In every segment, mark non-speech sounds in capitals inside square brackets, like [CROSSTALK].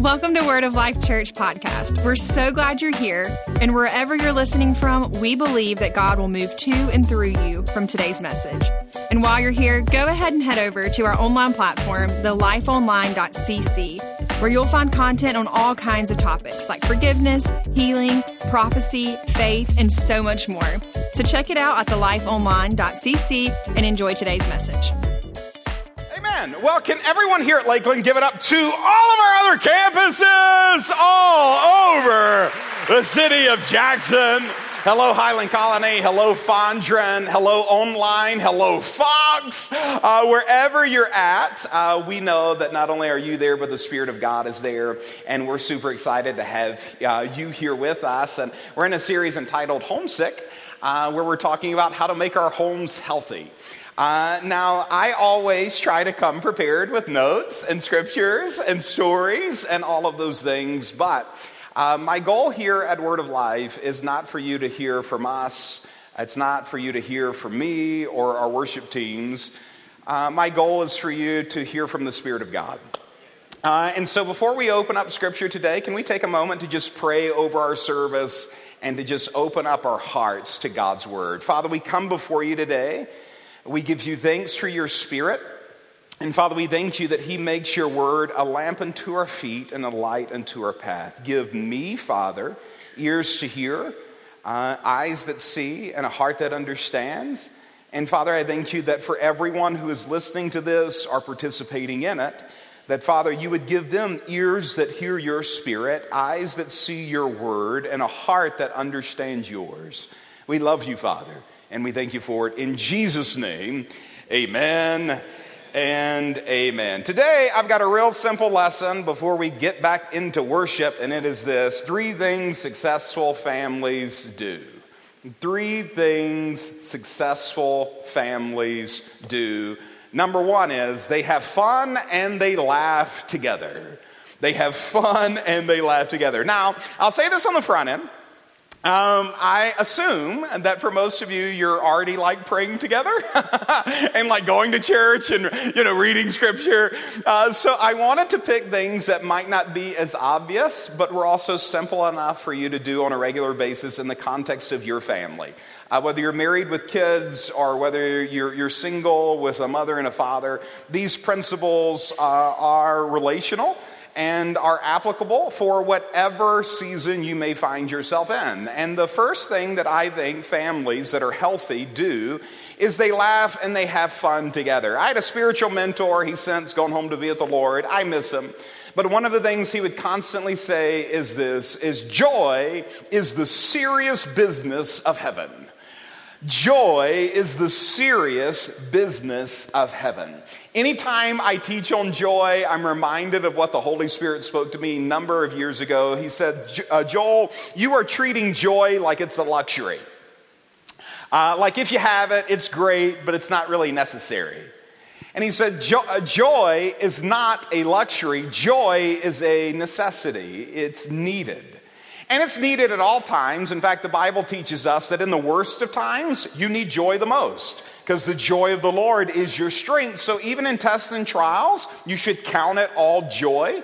Welcome to Word of Life Church podcast. We're so glad you're here, and wherever you're listening from, we believe that God will move to and through you from today's message. And while you're here, go ahead and head over to our online platform, thelifeonline.cc, where you'll find content on all kinds of topics like forgiveness, healing, prophecy, faith, and so much more. So check it out at thelifeonline.cc and enjoy today's message. Amen. Well, can everyone here at Lakeland give it up to all of our other campuses all over the city of Jackson? Hello, Highland Colony. Hello, Fondren. Hello, online. Hello, Fox. Uh, wherever you're at, uh, we know that not only are you there, but the Spirit of God is there. And we're super excited to have uh, you here with us. And we're in a series entitled Homesick, uh, where we're talking about how to make our homes healthy. Uh, now, I always try to come prepared with notes and scriptures and stories and all of those things, but uh, my goal here at Word of Life is not for you to hear from us. It's not for you to hear from me or our worship teams. Uh, my goal is for you to hear from the Spirit of God. Uh, and so, before we open up Scripture today, can we take a moment to just pray over our service and to just open up our hearts to God's Word? Father, we come before you today. We give you thanks for your spirit. And Father, we thank you that He makes your word a lamp unto our feet and a light unto our path. Give me, Father, ears to hear, uh, eyes that see, and a heart that understands. And Father, I thank you that for everyone who is listening to this or participating in it, that Father, you would give them ears that hear your spirit, eyes that see your word, and a heart that understands yours. We love you, Father and we thank you for it in Jesus' name. Amen and amen. Today, I've got a real simple lesson before we get back into worship, and it is this three things successful families do. Three things successful families do. Number one is they have fun and they laugh together. They have fun and they laugh together. Now, I'll say this on the front end. Um, I assume that for most of you, you're already like praying together [LAUGHS] and like going to church and, you know, reading scripture. Uh, so I wanted to pick things that might not be as obvious, but were also simple enough for you to do on a regular basis in the context of your family. Uh, whether you're married with kids or whether you're, you're single with a mother and a father, these principles uh, are relational and are applicable for whatever season you may find yourself in. And the first thing that I think families that are healthy do is they laugh and they have fun together. I had a spiritual mentor, he's since gone home to be with the Lord. I miss him. But one of the things he would constantly say is this is joy is the serious business of heaven. Joy is the serious business of heaven. Anytime I teach on joy, I'm reminded of what the Holy Spirit spoke to me a number of years ago. He said, uh, Joel, you are treating joy like it's a luxury. Uh, like if you have it, it's great, but it's not really necessary. And he said, uh, Joy is not a luxury, joy is a necessity, it's needed. And it's needed at all times. In fact, the Bible teaches us that in the worst of times, you need joy the most because the joy of the Lord is your strength. So even in tests and trials, you should count it all joy.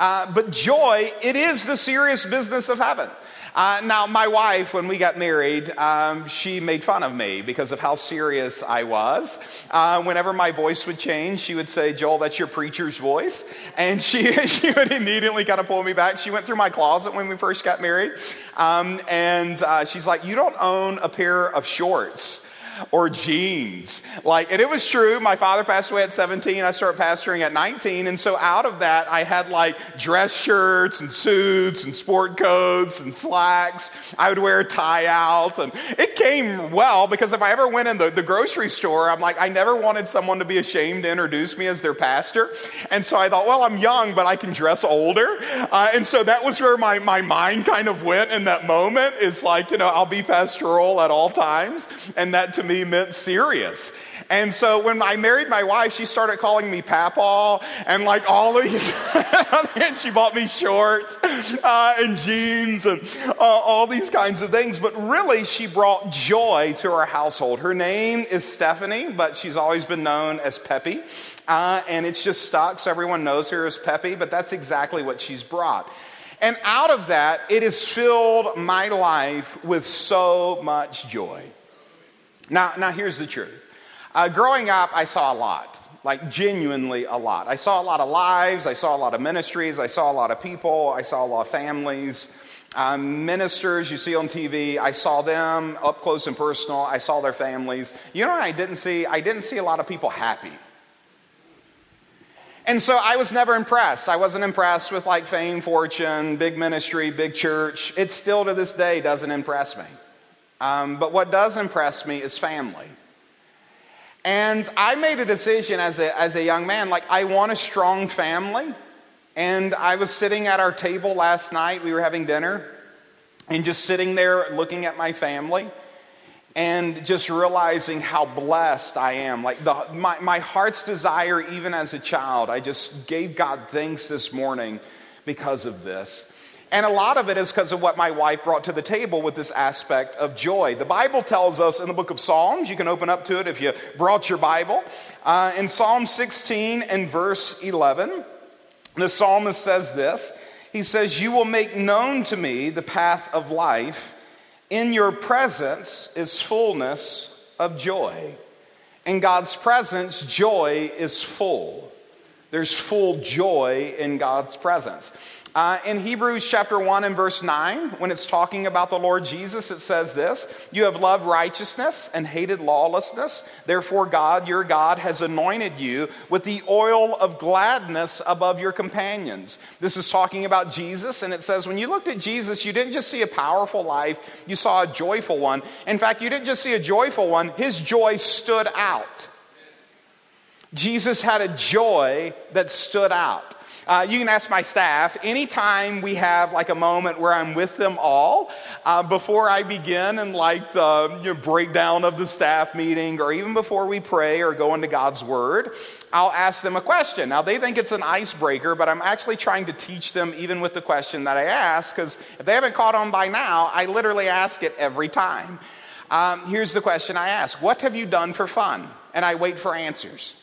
Uh, but joy, it is the serious business of heaven. Uh, now, my wife, when we got married, um, she made fun of me because of how serious I was. Uh, whenever my voice would change, she would say, Joel, that's your preacher's voice. And she, [LAUGHS] she would immediately kind of pull me back. She went through my closet when we first got married. Um, and uh, she's like, You don't own a pair of shorts or jeans. Like, and it was true. My father passed away at 17. I started pastoring at 19. And so out of that, I had like dress shirts and suits and sport coats and slacks. I would wear a tie out. And it came well because if I ever went in the, the grocery store, I'm like, I never wanted someone to be ashamed to introduce me as their pastor. And so I thought, well, I'm young, but I can dress older. Uh, and so that was where my, my mind kind of went in that moment. It's like, you know, I'll be pastoral at all times. And that to to me meant serious. And so when I married my wife, she started calling me Papaw and like all these, [LAUGHS] and she bought me shorts uh, and jeans and uh, all these kinds of things. But really, she brought joy to our household. Her name is Stephanie, but she's always been known as Peppy. Uh, and it's just stuck, so everyone knows her as Peppy, but that's exactly what she's brought. And out of that, it has filled my life with so much joy. Now, now here's the truth. Uh, growing up, I saw a lot, like genuinely a lot. I saw a lot of lives, I saw a lot of ministries, I saw a lot of people, I saw a lot of families. Um, ministers you see on TV, I saw them up close and personal. I saw their families. You know what I didn't see? I didn't see a lot of people happy. And so I was never impressed. I wasn't impressed with like fame, fortune, big ministry, big church. It still to this day doesn't impress me. Um, but what does impress me is family. And I made a decision as a, as a young man, like, I want a strong family. And I was sitting at our table last night, we were having dinner, and just sitting there looking at my family and just realizing how blessed I am. Like, the, my, my heart's desire, even as a child, I just gave God thanks this morning because of this. And a lot of it is because of what my wife brought to the table with this aspect of joy. The Bible tells us in the book of Psalms, you can open up to it if you brought your Bible. Uh, in Psalm 16 and verse 11, the psalmist says this He says, You will make known to me the path of life. In your presence is fullness of joy. In God's presence, joy is full. There's full joy in God's presence. Uh, in Hebrews chapter 1 and verse 9, when it's talking about the Lord Jesus, it says this You have loved righteousness and hated lawlessness. Therefore, God, your God, has anointed you with the oil of gladness above your companions. This is talking about Jesus, and it says, When you looked at Jesus, you didn't just see a powerful life, you saw a joyful one. In fact, you didn't just see a joyful one, his joy stood out. Jesus had a joy that stood out. Uh, you can ask my staff anytime we have like a moment where I'm with them all uh, before I begin and like the you know, breakdown of the staff meeting or even before we pray or go into God's Word, I'll ask them a question. Now they think it's an icebreaker, but I'm actually trying to teach them even with the question that I ask because if they haven't caught on by now, I literally ask it every time. Um, here's the question I ask What have you done for fun? And I wait for answers.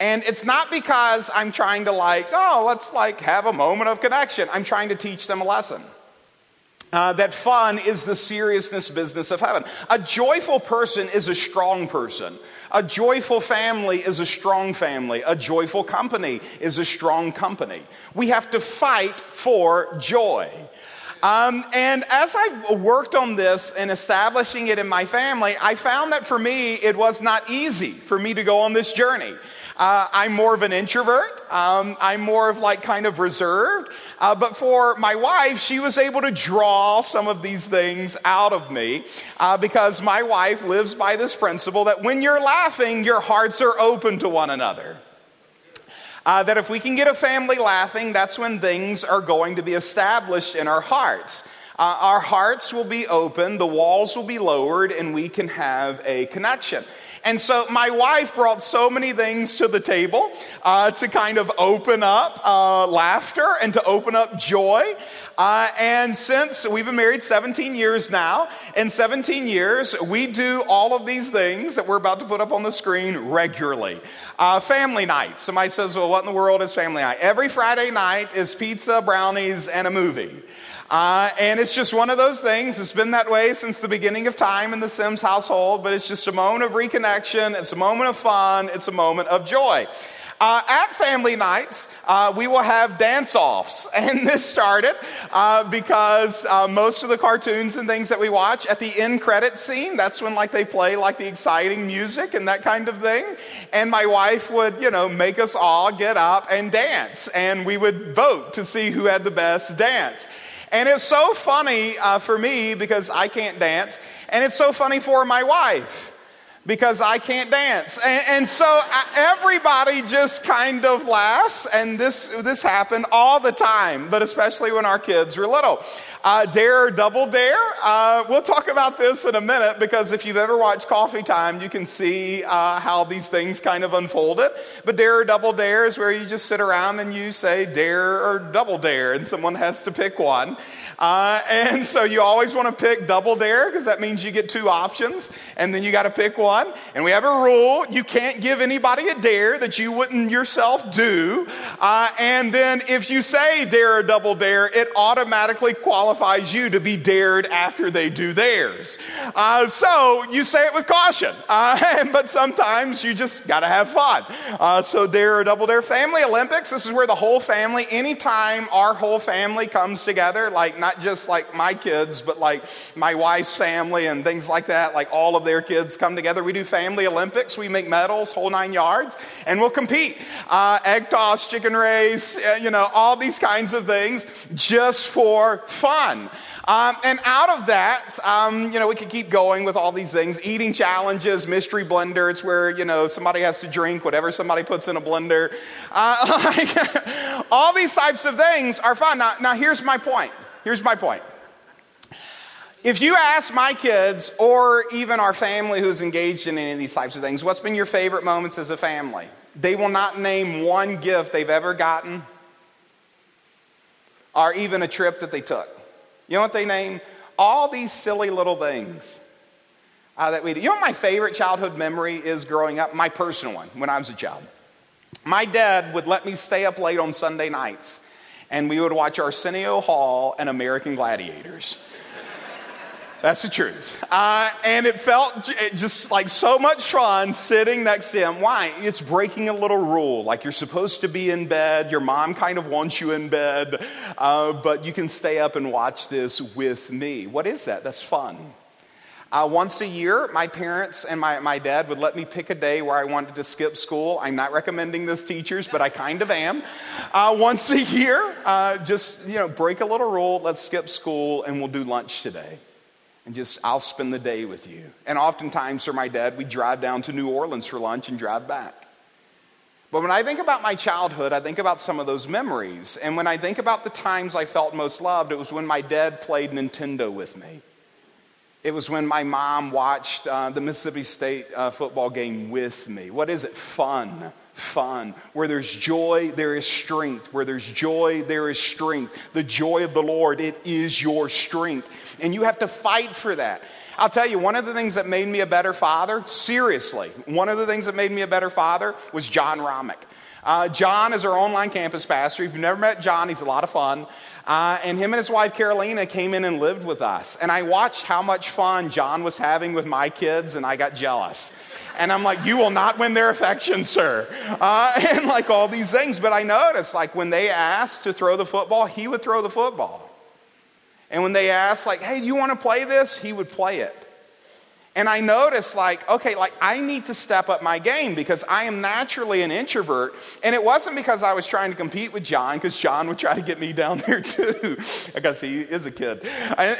And it's not because I'm trying to like, oh, let's like have a moment of connection. I'm trying to teach them a lesson. Uh, that fun is the seriousness business of heaven. A joyful person is a strong person. A joyful family is a strong family. A joyful company is a strong company. We have to fight for joy. Um, and as I've worked on this and establishing it in my family, I found that for me, it was not easy for me to go on this journey. Uh, I'm more of an introvert. Um, I'm more of like kind of reserved. Uh, but for my wife, she was able to draw some of these things out of me uh, because my wife lives by this principle that when you're laughing, your hearts are open to one another. Uh, that if we can get a family laughing, that's when things are going to be established in our hearts. Uh, our hearts will be open, the walls will be lowered, and we can have a connection. And so my wife brought so many things to the table uh, to kind of open up uh, laughter and to open up joy. Uh, and since we've been married 17 years now, in 17 years, we do all of these things that we're about to put up on the screen regularly. Uh, family night. Somebody says, Well, what in the world is family night? Every Friday night is pizza, brownies, and a movie. Uh, and it's just one of those things. It's been that way since the beginning of time in the Sims household, but it's just a moment of reconnection. It's a moment of fun. It's a moment of joy. Uh, at family nights, uh, we will have dance offs. [LAUGHS] And this started uh, because uh, most of the cartoons and things that we watch at the end credit scene, that's when like they play like the exciting music and that kind of thing. And my wife would, you know, make us all get up and dance. And we would vote to see who had the best dance. And it's so funny uh, for me because I can't dance, and it's so funny for my wife because I can't dance. And, and, so uh, everybody just kind of laughs, and this, this happened all the time, but especially when our kids were little. Uh, dare double dare. Uh, we'll talk about this in a minute because if you've ever watched Coffee Time, you can see uh, how these things kind of unfolded. But dare or double dare is where you just sit around and you say dare or double dare, and someone has to pick one. Uh, and so you always want to pick double dare because that means you get two options, and then you got to pick one. And we have a rule you can't give anybody a dare that you wouldn't yourself do. Uh, and then if you say dare or double dare, it automatically qualifies you to be dared after they do theirs. Uh, so you say it with caution, uh, [LAUGHS] but sometimes you just got to have fun. Uh, so dare or double dare. Family Olympics, this is where the whole family, anytime our whole family comes together, like not just like my kids, but like my wife's family and things like that, like all of their kids come together. We do family Olympics. We make medals, whole nine yards, and we'll compete. Uh, egg toss, chicken race, uh, you know, all these kinds of things just for fun. Um, and out of that, um, you know, we could keep going with all these things. Eating challenges, mystery blender. It's where, you know, somebody has to drink whatever somebody puts in a blender. Uh, [LAUGHS] like, all these types of things are fun. Now, now, here's my point. Here's my point. If you ask my kids or even our family who's engaged in any of these types of things, what's been your favorite moments as a family? They will not name one gift they've ever gotten or even a trip that they took. You know what they name? All these silly little things uh, that we do. You know my favorite childhood memory is growing up? My personal one, when I was a child. My dad would let me stay up late on Sunday nights and we would watch Arsenio Hall and American Gladiators. That's the truth. Uh, and it felt just like so much fun sitting next to him. Why? It's breaking a little rule. Like you're supposed to be in bed. Your mom kind of wants you in bed, uh, but you can stay up and watch this with me. What is that? That's fun. Uh, once a year, my parents and my, my dad would let me pick a day where I wanted to skip school. I'm not recommending this, teachers, but I kind of am. Uh, once a year, uh, just, you know, break a little rule, let's skip school, and we'll do lunch today. And just, I'll spend the day with you. And oftentimes, for my dad, we'd drive down to New Orleans for lunch and drive back. But when I think about my childhood, I think about some of those memories. And when I think about the times I felt most loved, it was when my dad played Nintendo with me. It was when my mom watched uh, the Mississippi State uh, football game with me. What is it? Fun. Fun. Where there's joy, there is strength. Where there's joy, there is strength. The joy of the Lord, it is your strength. And you have to fight for that. I'll tell you, one of the things that made me a better father, seriously, one of the things that made me a better father was John Romick. Uh, John is our online campus pastor. If you've never met John, he's a lot of fun. Uh, and him and his wife Carolina came in and lived with us. And I watched how much fun John was having with my kids, and I got jealous. And I'm like, you will not win their affection, sir. Uh, [LAUGHS] and like all these things. But I noticed, like, when they asked to throw the football, he would throw the football. And when they asked, like, hey, do you want to play this? He would play it. And I noticed, like, okay, like, I need to step up my game because I am naturally an introvert. And it wasn't because I was trying to compete with John, because John would try to get me down [LAUGHS] there too. I guess he is a kid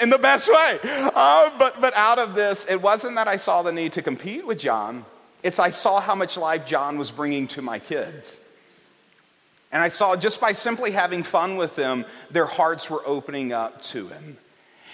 in the best way. Uh, but, but out of this, it wasn't that I saw the need to compete with John, it's I saw how much life John was bringing to my kids. And I saw just by simply having fun with them, their hearts were opening up to him.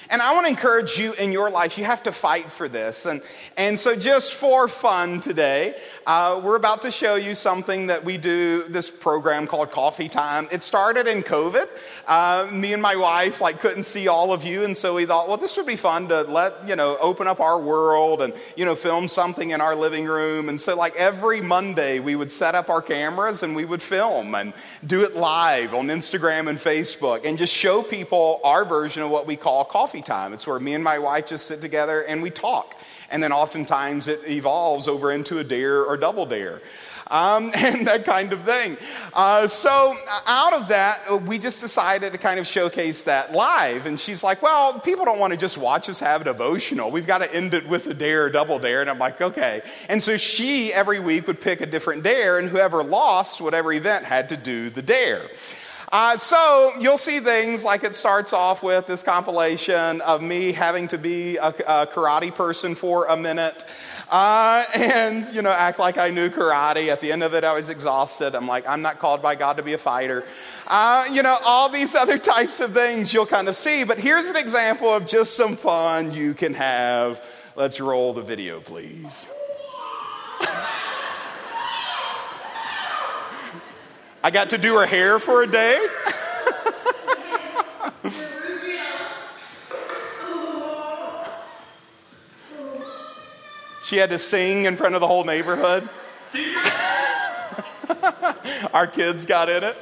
And I want to encourage you in your life, you have to fight for this. And, and so, just for fun today, uh, we're about to show you something that we do, this program called Coffee Time. It started in COVID. Uh, me and my wife like couldn't see all of you, and so we thought, well, this would be fun to let, you know, open up our world and, you know, film something in our living room. And so, like every Monday, we would set up our cameras and we would film and do it live on Instagram and Facebook and just show people our version of what we call coffee coffee time. It's where me and my wife just sit together and we talk. And then oftentimes it evolves over into a dare or double dare. Um, [LAUGHS] and that kind of thing. Uh, so, uh, out of that, uh, we just decided to kind of showcase that live. And she's like, Well, people don't want to just watch us have a devotional. We've got to end it with a dare or double dare. And I'm like, Okay. And so she every week would pick a different dare, and whoever lost whatever event had to do the dare. Uh, so you'll see things like it starts off with this compilation of me having to be a, a karate person for a minute. Uh, and, you know, act like I knew karate. At the end of it, I was exhausted. I'm like, I'm not called by God to be a fighter. Uh, you know, all these other types of things you'll kind of see. But here's an example of just some fun you can have. Let's roll the video, please. [LAUGHS] I got to do her hair for a day. [LAUGHS] she had to sing in front of the whole neighborhood. [LAUGHS] Our kids got in it.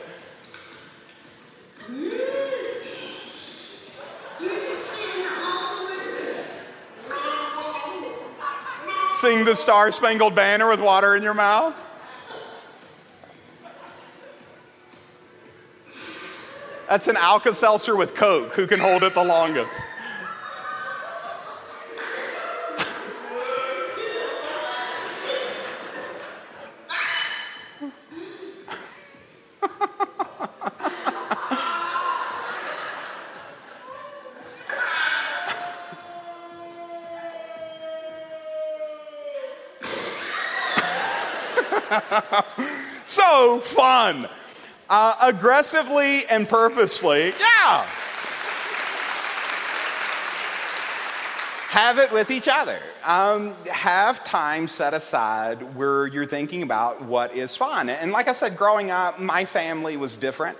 Sing the Star Spangled Banner with water in your mouth. That's an Alka Seltzer with Coke. Who can hold it the longest? [LAUGHS] so fun uh, aggressively and purposely. Yeah. have it with each other. Um, have time set aside where you're thinking about what is fun. And like I said, growing up, my family was different.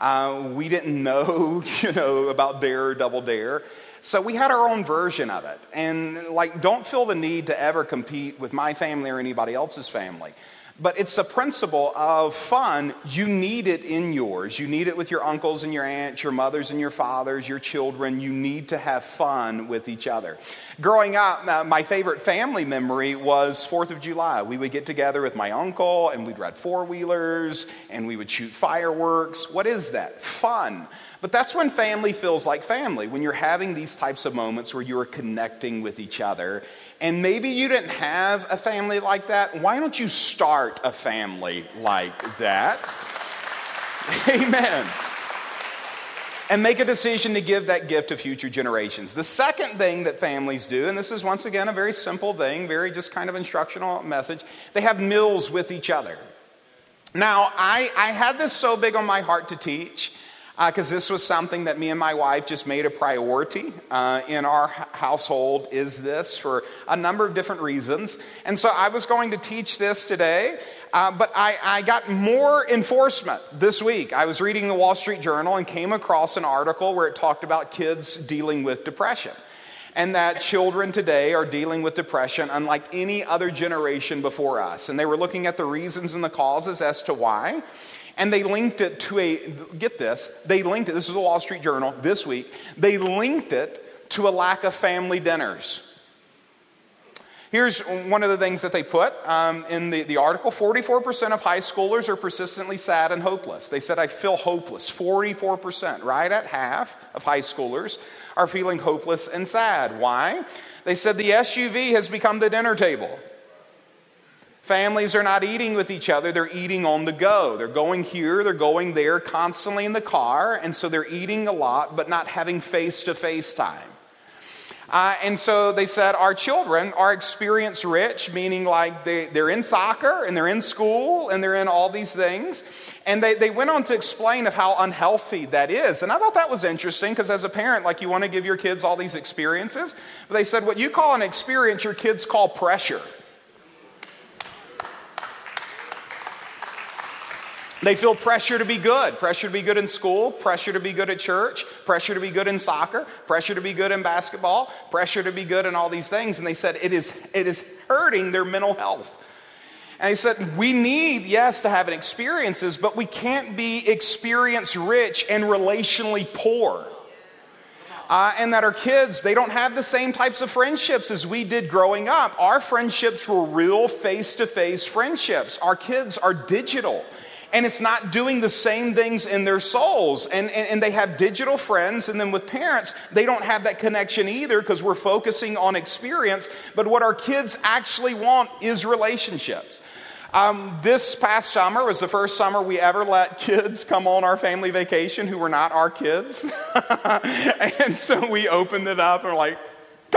Uh, we didn't know, [LAUGHS] you know, about dare or double dare. So we had our own version of it. And like, don't feel the need to ever compete with my family or anybody else's family. But it's a principle of fun. You need it in yours. You need it with your uncles and your aunts, your mothers and your fathers, your children. You need to have fun with each other. Growing up, uh, my favorite family memory was 4th of July. We would get together with my uncle and we'd ride four wheelers and we would shoot fireworks. What is that? Fun. But that's when family feels like family, when you're having these types of moments where you're connecting with each other. And maybe you didn't have a family like that. Why don't you start a family like that? [LAUGHS] Amen. And make a decision to give that gift to future generations. The second thing that families do, and this is once again a very simple thing, very just kind of instructional message, they have meals with each other. Now, I, I had this so big on my heart to teach because uh, this was something that me and my wife just made a priority uh, in our household is this for a number of different reasons and so i was going to teach this today uh, but I, I got more enforcement this week i was reading the wall street journal and came across an article where it talked about kids dealing with depression and that children today are dealing with depression unlike any other generation before us. And they were looking at the reasons and the causes as to why. And they linked it to a, get this, they linked it, this is the Wall Street Journal this week, they linked it to a lack of family dinners. Here's one of the things that they put um, in the, the article 44% of high schoolers are persistently sad and hopeless. They said, I feel hopeless. 44%, right at half of high schoolers are feeling hopeless and sad. Why? They said the SUV has become the dinner table. Families are not eating with each other, they're eating on the go. They're going here, they're going there, constantly in the car, and so they're eating a lot, but not having face to face time. Uh, and so they said, Our children are experience rich, meaning like they, they're in soccer and they're in school and they're in all these things. And they, they went on to explain of how unhealthy that is. And I thought that was interesting because as a parent, like you want to give your kids all these experiences. But they said, What you call an experience, your kids call pressure. They feel pressure to be good, pressure to be good in school, pressure to be good at church, pressure to be good in soccer, pressure to be good in basketball, pressure to be good in all these things. And they said it is, it is hurting their mental health. And he said, We need, yes, to have experiences, but we can't be experience rich and relationally poor. Uh, and that our kids, they don't have the same types of friendships as we did growing up. Our friendships were real face to face friendships. Our kids are digital and it's not doing the same things in their souls. And, and, and, they have digital friends, and then with parents, they don't have that connection either because we're focusing on experience. But what our kids actually want is relationships. Um, this past summer was the first summer we ever let kids come on our family vacation who were not our kids. [LAUGHS] and so we opened it up and we're like,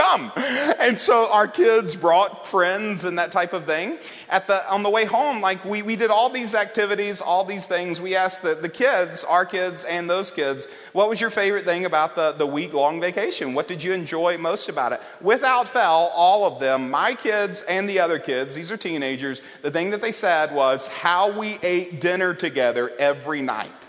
come. And so our kids brought friends and that type of thing. At the, on the way home, like we, we did all these activities, all these things. We asked the, the kids, our kids and those kids, what was your favorite thing about the, the week long vacation? What did you enjoy most about it? Without fail, all of them, my kids and the other kids, these are teenagers, the thing that they said was how we ate dinner together every night.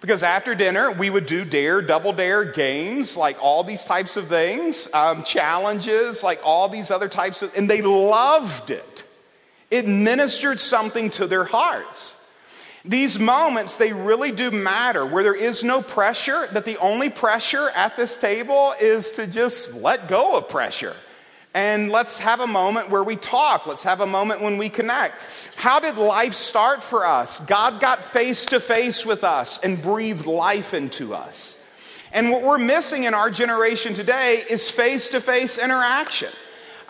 Because after dinner, we would do dare, double dare games, like all these types of things, um, challenges, like all these other types of, and they loved it. It ministered something to their hearts. These moments, they really do matter where there is no pressure, that the only pressure at this table is to just let go of pressure. And let's have a moment where we talk. Let's have a moment when we connect. How did life start for us? God got face to face with us and breathed life into us. And what we're missing in our generation today is face to face interaction.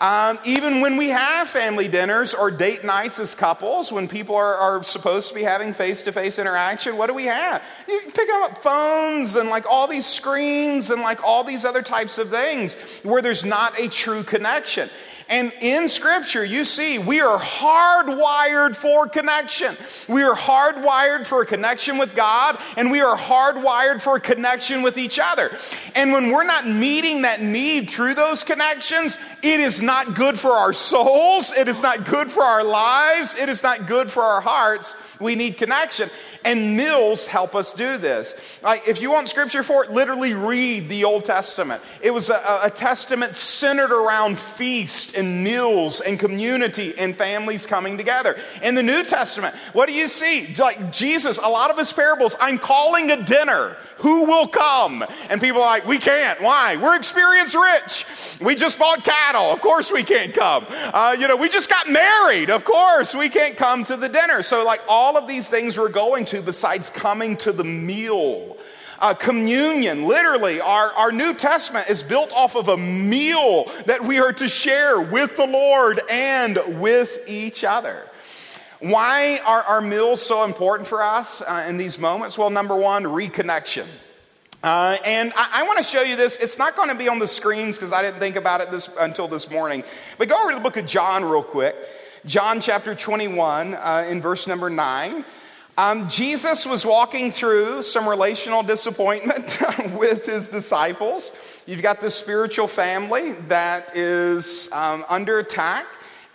Um, even when we have family dinners or date nights as couples, when people are, are supposed to be having face to face interaction, what do we have? You pick up phones and like all these screens and like all these other types of things where there's not a true connection. And in Scripture, you see, we are hardwired for connection. We are hardwired for a connection with God, and we are hardwired for a connection with each other. And when we're not meeting that need through those connections, it is not good for our souls, it is not good for our lives, it is not good for our hearts. We need connection. And meals help us do this. Like, if you want scripture for it, literally read the Old Testament. It was a, a testament centered around feast and meals and community and families coming together. In the New Testament, what do you see? Like Jesus, a lot of his parables, I'm calling a dinner. Who will come? And people are like, we can't. Why? We're experience rich. We just bought cattle. Of course we can't come. Uh, you know, we just got married. Of course we can't come to the dinner. So, like, all of these things we're going to besides coming to the meal. Uh, communion, literally, our, our New Testament is built off of a meal that we are to share with the Lord and with each other. Why are our meals so important for us uh, in these moments? Well, number one, reconnection. Uh, and I, I want to show you this. It's not going to be on the screens because I didn't think about it this, until this morning. But go over to the book of John real quick. John chapter 21, uh, in verse number 9. Um, Jesus was walking through some relational disappointment [LAUGHS] with his disciples. You've got this spiritual family that is um, under attack,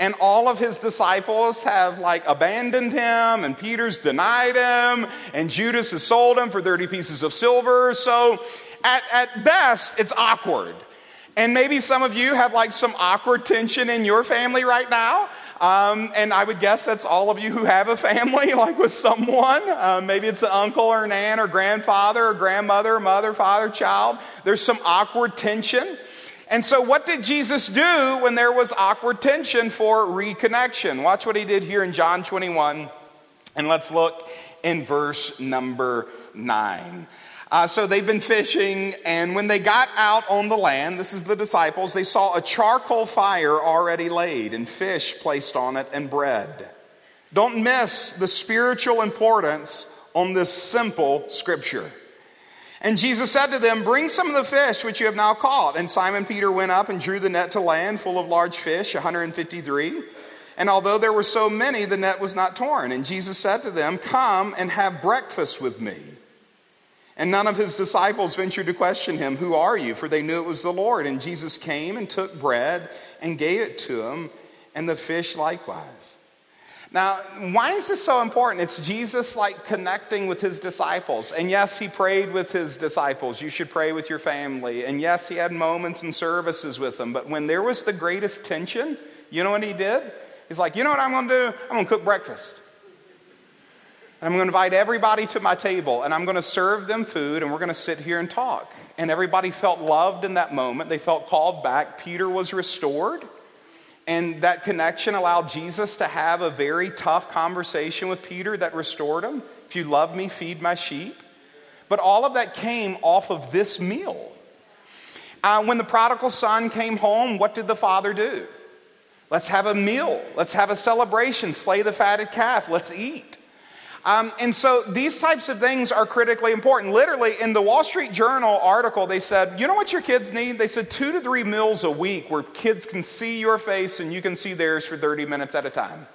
and all of his disciples have like abandoned him, and Peter's denied him, and Judas has sold him for 30 pieces of silver. So, at, at best, it's awkward. And maybe some of you have like some awkward tension in your family right now. Um, and I would guess that's all of you who have a family, [LAUGHS] like with someone. Uh, maybe it's an uncle or an aunt or grandfather or grandmother, mother, father, child. There's some awkward tension. And so, what did Jesus do when there was awkward tension for reconnection? Watch what he did here in John 21. And let's look in verse number 9. Uh, so they've been fishing, and when they got out on the land, this is the disciples, they saw a charcoal fire already laid, and fish placed on it, and bread. Don't miss the spiritual importance on this simple scripture. And Jesus said to them, Bring some of the fish which you have now caught. And Simon Peter went up and drew the net to land full of large fish, 153. And although there were so many, the net was not torn. And Jesus said to them, Come and have breakfast with me. And none of his disciples ventured to question him, Who are you? For they knew it was the Lord. And Jesus came and took bread and gave it to him, and the fish likewise. Now, why is this so important? It's Jesus like connecting with his disciples. And yes, he prayed with his disciples. You should pray with your family. And yes, he had moments and services with them. But when there was the greatest tension, you know what he did? He's like, You know what I'm going to do? I'm going to cook breakfast. And I'm going to invite everybody to my table and I'm going to serve them food and we're going to sit here and talk. And everybody felt loved in that moment. They felt called back. Peter was restored. And that connection allowed Jesus to have a very tough conversation with Peter that restored him. If you love me, feed my sheep. But all of that came off of this meal. Uh, when the prodigal son came home, what did the father do? Let's have a meal. Let's have a celebration. Slay the fatted calf. Let's eat. Um, and so these types of things are critically important. Literally, in the Wall Street Journal article, they said, you know what your kids need? They said two to three meals a week where kids can see your face and you can see theirs for 30 minutes at a time.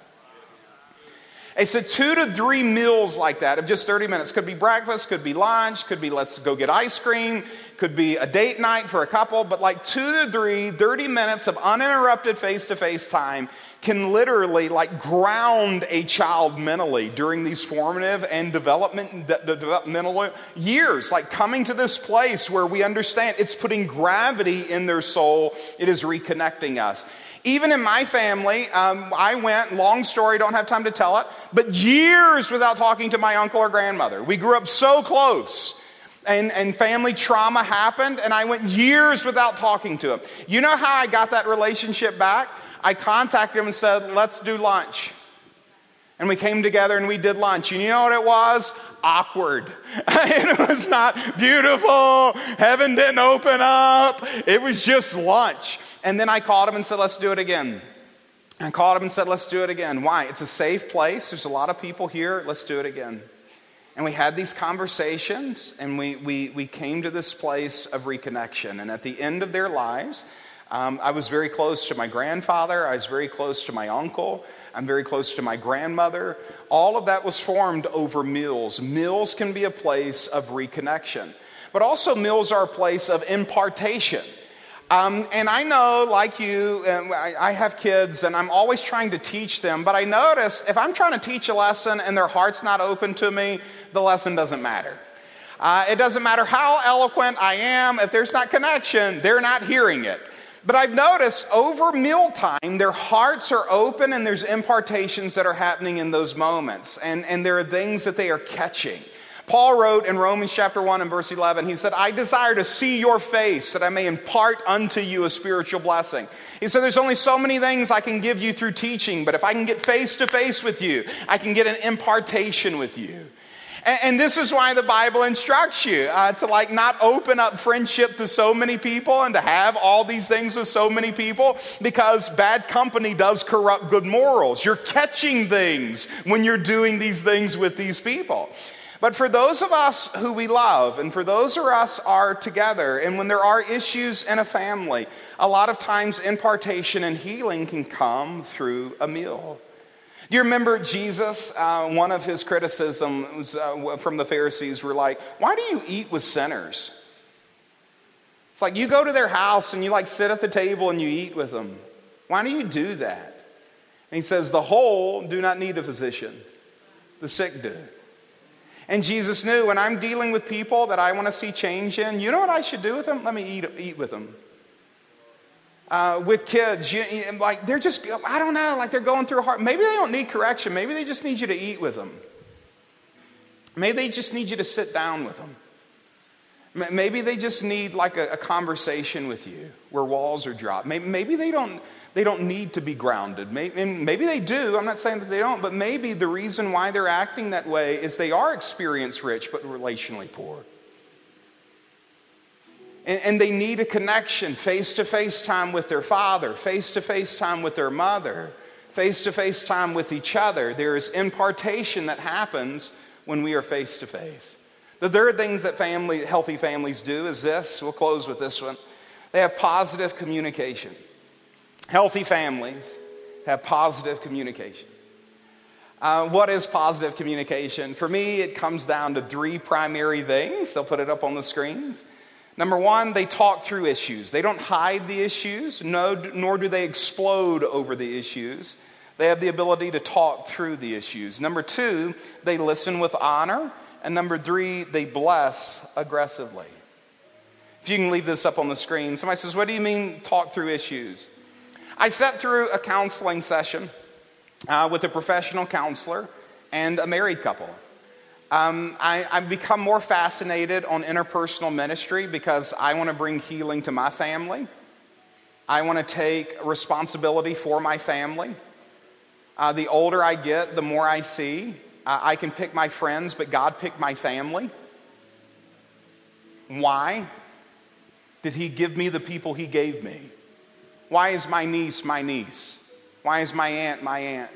They said two to three meals like that of just 30 minutes. Could be breakfast, could be lunch, could be let's go get ice cream, could be a date night for a couple, but like two to three, 30 minutes of uninterrupted face to face time can literally like ground a child mentally during these formative and development, de- developmental years. Like coming to this place where we understand it's putting gravity in their soul, it is reconnecting us. Even in my family, um, I went, long story, don't have time to tell it, but years without talking to my uncle or grandmother. We grew up so close. And, and family trauma happened, and I went years without talking to him. You know how I got that relationship back? I contacted him and said, Let's do lunch. And we came together and we did lunch. And you know what it was? Awkward. [LAUGHS] it was not beautiful. Heaven didn't open up. It was just lunch. And then I called him and said, Let's do it again. And I called him and said, Let's do it again. Why? It's a safe place. There's a lot of people here. Let's do it again. And we had these conversations and we, we, we came to this place of reconnection. And at the end of their lives, um, I was very close to my grandfather. I was very close to my uncle. I'm very close to my grandmother. All of that was formed over meals. Meals can be a place of reconnection, but also meals are a place of impartation. Um, and I know, like you, I, I have kids and I'm always trying to teach them, but I notice if I'm trying to teach a lesson and their heart's not open to me, the lesson doesn't matter. Uh, it doesn't matter how eloquent I am, if there's not connection, they're not hearing it. But I've noticed over mealtime, their hearts are open and there's impartations that are happening in those moments. And, and there are things that they are catching. Paul wrote in Romans chapter 1 and verse 11, he said, I desire to see your face that I may impart unto you a spiritual blessing. He said, There's only so many things I can give you through teaching, but if I can get face to face with you, I can get an impartation with you. And, and this is why the Bible instructs you uh, to like not open up friendship to so many people and to have all these things with so many people because bad company does corrupt good morals. You're catching things when you're doing these things with these people. But for those of us who we love, and for those of us are together, and when there are issues in a family, a lot of times impartation and healing can come through a meal. You remember Jesus? Uh, one of his criticisms uh, from the Pharisees were like, Why do you eat with sinners? It's like you go to their house and you like sit at the table and you eat with them. Why do you do that? And he says, The whole do not need a physician, the sick do. And Jesus knew when I'm dealing with people that I want to see change in, you know what I should do with them? Let me eat, eat with them uh, with kids, you, you, like they're just, I don't know, like they're going through a hard, maybe they don't need correction. Maybe they just need you to eat with them. Maybe they just need you to sit down with them. Maybe they just need like a, a conversation with you where walls are dropped. Maybe, maybe, they, don't, they don't need to be grounded. Maybe, maybe they do. I'm not saying that they don't, but maybe the reason why they're acting that way is they are experience rich but relationally poor. And, and they need a connection, face to face time with their father, face to face time with their mother, face to face time with each other. There is impartation that happens when we are face to face. The third things that family, healthy families do is this. We'll close with this one. They have positive communication. Healthy families have positive communication. Uh, what is positive communication? For me, it comes down to three primary things. They'll put it up on the screens. Number one, they talk through issues. They don't hide the issues, no, nor do they explode over the issues. They have the ability to talk through the issues. Number two, they listen with honor. And number three, they bless aggressively. If you can leave this up on the screen, somebody says, What do you mean talk through issues? I sat through a counseling session uh, with a professional counselor and a married couple. Um, I, I've become more fascinated on interpersonal ministry because I want to bring healing to my family. I want to take responsibility for my family. Uh, the older I get, the more I see. Uh, I can pick my friends, but God picked my family. Why? Did He give me the people He gave me? Why is my niece my niece? Why is my aunt my aunt?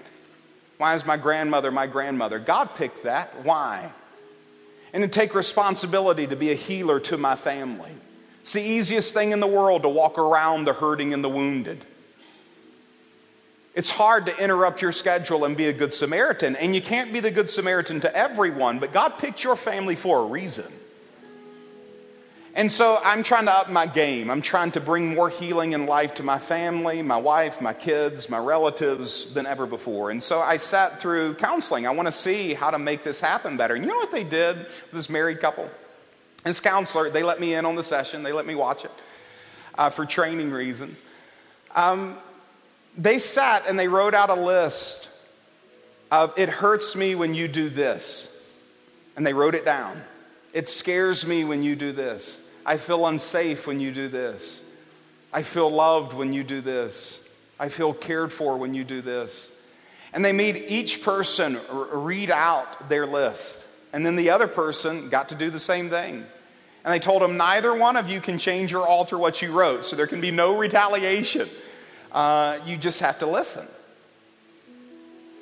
Why is my grandmother my grandmother? God picked that. Why? And to take responsibility to be a healer to my family. It's the easiest thing in the world to walk around the hurting and the wounded. It's hard to interrupt your schedule and be a good Samaritan, and you can't be the good Samaritan to everyone, but God picked your family for a reason. And so I'm trying to up my game. I'm trying to bring more healing and life to my family, my wife, my kids, my relatives than ever before. And so I sat through counseling. I want to see how to make this happen better. And you know what they did with this married couple? This counselor, they let me in on the session, they let me watch it uh, for training reasons. Um, they sat and they wrote out a list of it hurts me when you do this. And they wrote it down. It scares me when you do this. I feel unsafe when you do this. I feel loved when you do this. I feel cared for when you do this. And they made each person read out their list. And then the other person got to do the same thing. And they told them, neither one of you can change or alter what you wrote, so there can be no retaliation. Uh, you just have to listen.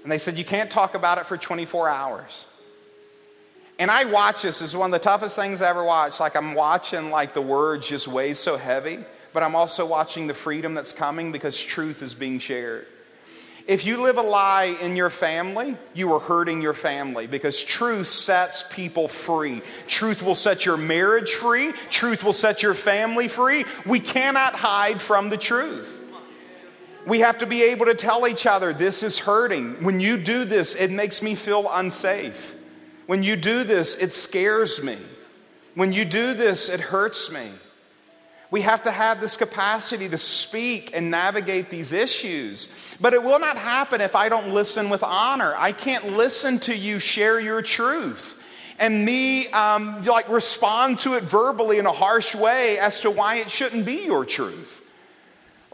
And they said, you can't talk about it for 24 hours. And I watch this. This is one of the toughest things I ever watched. Like I'm watching like the words just weigh so heavy, but I'm also watching the freedom that's coming because truth is being shared. If you live a lie in your family, you are hurting your family because truth sets people free. Truth will set your marriage free. Truth will set your family free. We cannot hide from the truth. We have to be able to tell each other, this is hurting. When you do this, it makes me feel unsafe. When you do this, it scares me. When you do this, it hurts me. We have to have this capacity to speak and navigate these issues. But it will not happen if I don't listen with honor. I can't listen to you share your truth and me um, like respond to it verbally in a harsh way as to why it shouldn't be your truth.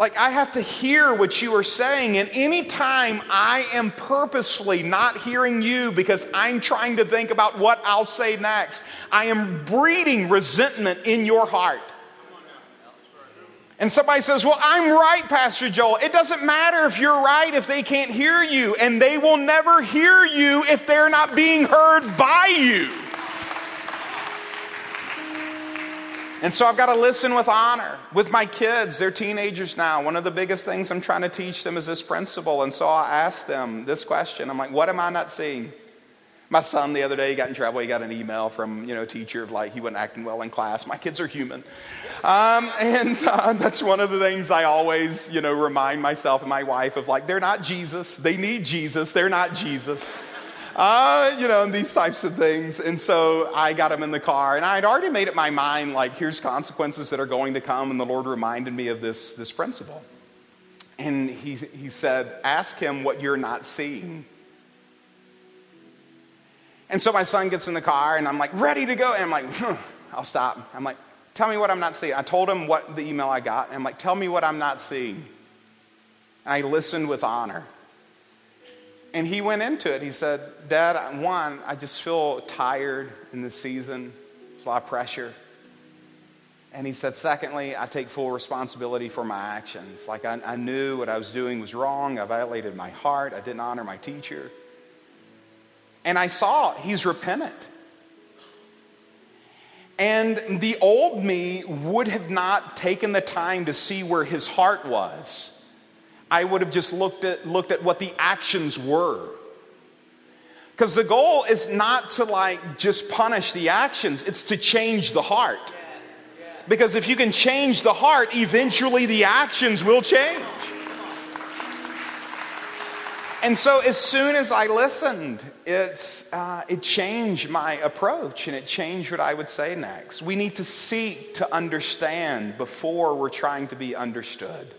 Like, I have to hear what you are saying. And anytime I am purposefully not hearing you because I'm trying to think about what I'll say next, I am breeding resentment in your heart. And somebody says, Well, I'm right, Pastor Joel. It doesn't matter if you're right if they can't hear you, and they will never hear you if they're not being heard by you. And so I've got to listen with honor. With my kids, they're teenagers now. One of the biggest things I'm trying to teach them is this principle. And so I ask them this question I'm like, what am I not seeing? My son the other day he got in trouble. He got an email from you know a teacher of like he wasn't acting well in class. My kids are human, um, and uh, [LAUGHS] that's one of the things I always you know remind myself and my wife of like they're not Jesus. They need Jesus. They're not Jesus uh, you know, and these types of things. And so I got him in the car, and I had already made up my mind like, here's consequences that are going to come. And the Lord reminded me of this, this principle. And he, he said, Ask him what you're not seeing. And so my son gets in the car, and I'm like, ready to go. And I'm like, I'll stop. I'm like, tell me what I'm not seeing. I told him what the email I got, and I'm like, tell me what I'm not seeing. And I listened with honor. And he went into it. He said, Dad, one, I just feel tired in this season. There's a lot of pressure. And he said, secondly, I take full responsibility for my actions. Like I, I, knew what I was doing was wrong. I violated my heart. I didn't honor my teacher. And I saw he's repentant. And the old me would have not taken the time to see where his heart was. I would have just looked at, looked at what the actions were. Because the goal is not to like just punish the actions, it's to change the heart. Because if you can change the heart, eventually the actions will change. And so, as soon as I listened, it's, uh, it changed my approach and it changed what I would say next. We need to seek to understand before we're trying to be understood.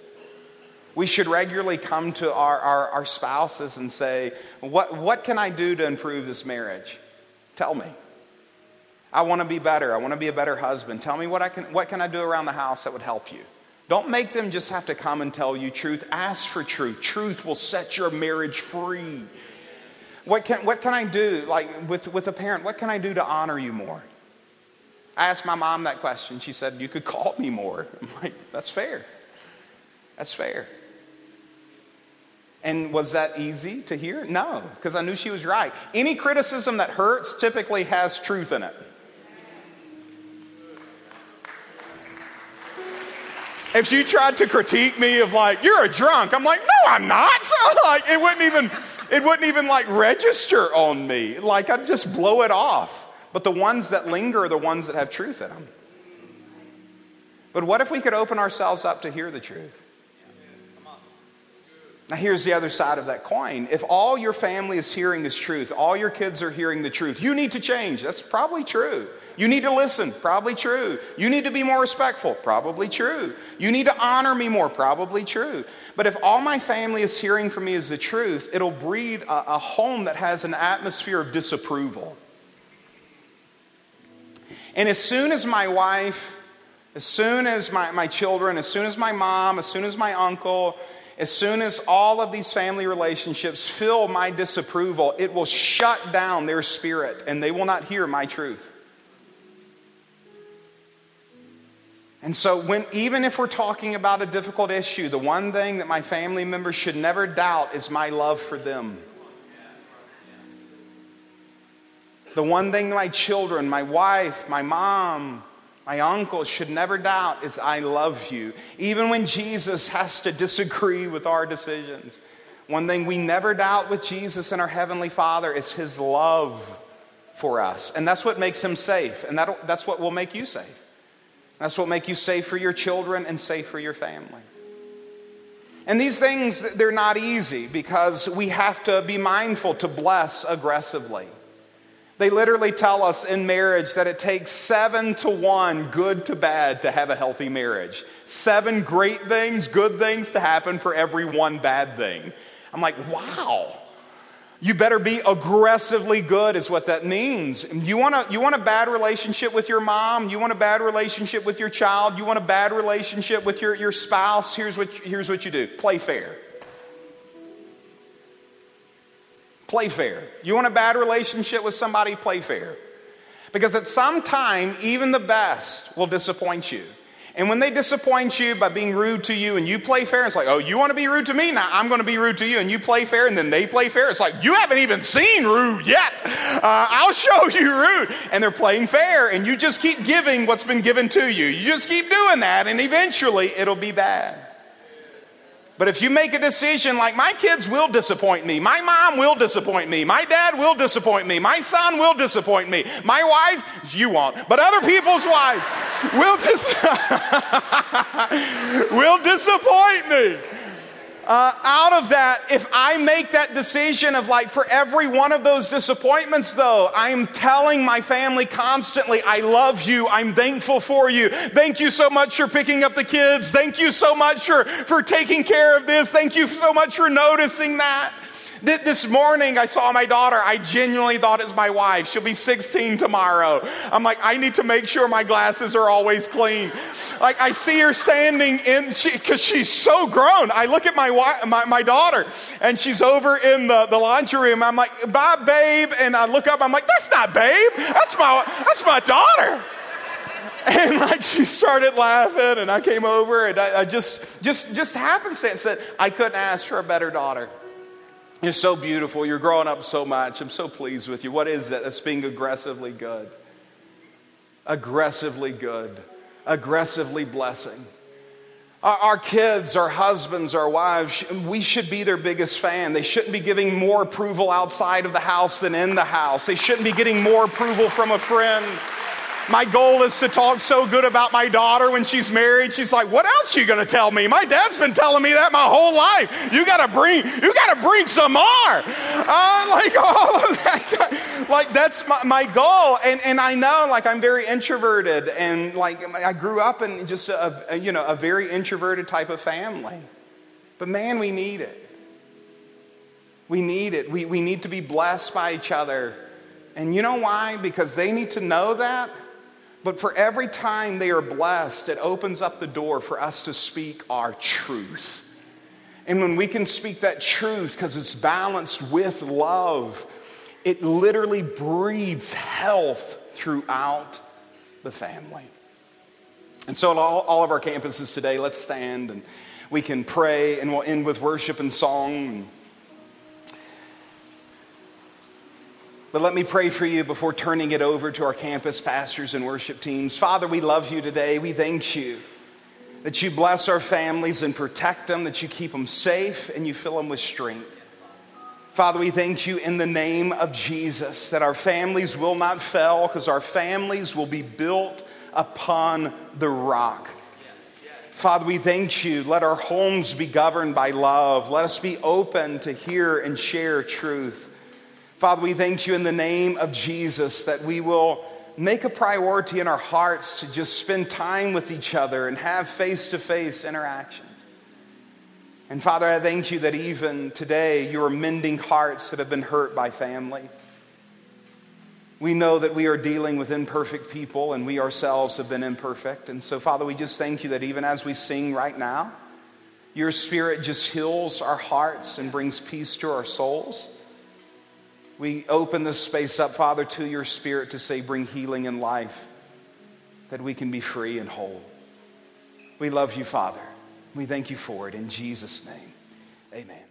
We should regularly come to our, our, our, spouses and say, what, what can I do to improve this marriage? Tell me. I want to be better. I want to be a better husband. Tell me what, I can, what can I do around the house that would help you? Don't make them just have to come and tell you truth. Ask for truth. Truth will set your marriage free. What can, what can I do, like with, with a parent, what can I do to honor you more? I asked my mom that question. She said, You could call me more. I'm like, That's fair. That's fair. And was that easy to hear? No, because I knew she was right. Any criticism that hurts typically has truth in it. If she tried to critique me of like, you're a drunk, I'm like, no, I'm not. [LAUGHS] Like it wouldn't even, it wouldn't even like register on me. Like I'd just blow it off. But the ones that linger are the ones that have truth in them. But what if we could open ourselves up to hear the truth? Now, here's the other side of that coin. If all your family is hearing is truth, all your kids are hearing the truth, you need to change. That's probably true. You need to listen, probably true. You need to be more respectful, probably true. You need to honor me more, probably true. But if all my family is hearing from me is the truth, it'll breed a, a home that has an atmosphere of disapproval. And as soon as my wife, as soon as my, my children, as soon as my mom, as soon as my uncle, as soon as all of these family relationships feel my disapproval, it will shut down their spirit and they will not hear my truth. And so, when, even if we're talking about a difficult issue, the one thing that my family members should never doubt is my love for them. The one thing my children, my wife, my mom, my uncle should never doubt is I love you. Even when Jesus has to disagree with our decisions. One thing we never doubt with Jesus and our Heavenly Father is His love for us. And that's what makes Him safe. And that, that's what will make you safe. That's what make you safe for your children and safe for your family. And these things, they're not easy because we have to be mindful to bless aggressively. They literally tell us in marriage that it takes seven to one, good to bad, to have a healthy marriage. Seven great things, good things to happen for every one bad thing. I'm like, wow. You better be aggressively good, is what that means. You want, a, you want a bad relationship with your mom? You want a bad relationship with your child? You want a bad relationship with your, your spouse? Here's what, here's what you do play fair. Play fair. You want a bad relationship with somebody? Play fair. Because at some time, even the best will disappoint you. And when they disappoint you by being rude to you and you play fair, it's like, oh, you want to be rude to me? Now I'm going to be rude to you. And you play fair and then they play fair. It's like, you haven't even seen rude yet. Uh, I'll show you rude. And they're playing fair and you just keep giving what's been given to you. You just keep doing that and eventually it'll be bad. But if you make a decision like my kids will disappoint me, my mom will disappoint me, my dad will disappoint me, my son will disappoint me, my wife, you won't, but other people's wives will, dis- [LAUGHS] will disappoint me uh, out of that, if I make that decision of like, for every one of those disappointments, though, I'm telling my family constantly, I love you. I'm thankful for you. Thank you so much for picking up the kids. Thank you so much for, for taking care of this. Thank you so much for noticing that. This morning, I saw my daughter. I genuinely thought it's my wife. She'll be 16 tomorrow. I'm like, I need to make sure my glasses are always clean. Like, I see her standing in, because she, she's so grown. I look at my, my, my daughter, and she's over in the, the laundry room. I'm like, bye, babe. And I look up, I'm like, that's not babe. That's my, that's my daughter [LAUGHS] and like she started laughing and i came over and i, I just just just happenstance said i couldn't ask for a better daughter you're so beautiful. You're growing up so much. I'm so pleased with you. What is that? That's being aggressively good. Aggressively good. Aggressively blessing. Our, our kids, our husbands, our wives, we should be their biggest fan. They shouldn't be giving more approval outside of the house than in the house. They shouldn't be getting more approval from a friend. My goal is to talk so good about my daughter when she's married. She's like, "What else you to tell me? My dad's been telling me that my whole life. You got to bring, you got to bring some more." Uh, like [LAUGHS] all of that, like that's my, my goal. And and I know, like I'm very introverted, and like I grew up in just a, a you know a very introverted type of family. But man, we need it. We need it. We, we need to be blessed by each other. And you know why? Because they need to know that but for every time they are blessed, it opens up the door for us to speak our truth. And when we can speak that truth because it's balanced with love, it literally breeds health throughout the family. And so, all, all of our campuses today, let's stand and we can pray, and we'll end with worship and song. But let me pray for you before turning it over to our campus pastors and worship teams. Father, we love you today. We thank you that you bless our families and protect them, that you keep them safe and you fill them with strength. Father, we thank you in the name of Jesus that our families will not fail because our families will be built upon the rock. Father, we thank you. Let our homes be governed by love. Let us be open to hear and share truth. Father, we thank you in the name of Jesus that we will make a priority in our hearts to just spend time with each other and have face to face interactions. And Father, I thank you that even today you are mending hearts that have been hurt by family. We know that we are dealing with imperfect people and we ourselves have been imperfect. And so, Father, we just thank you that even as we sing right now, your spirit just heals our hearts and brings peace to our souls. We open this space up, Father, to your Spirit to say, bring healing and life, that we can be free and whole. We love you, Father. We thank you for it. In Jesus' name, amen.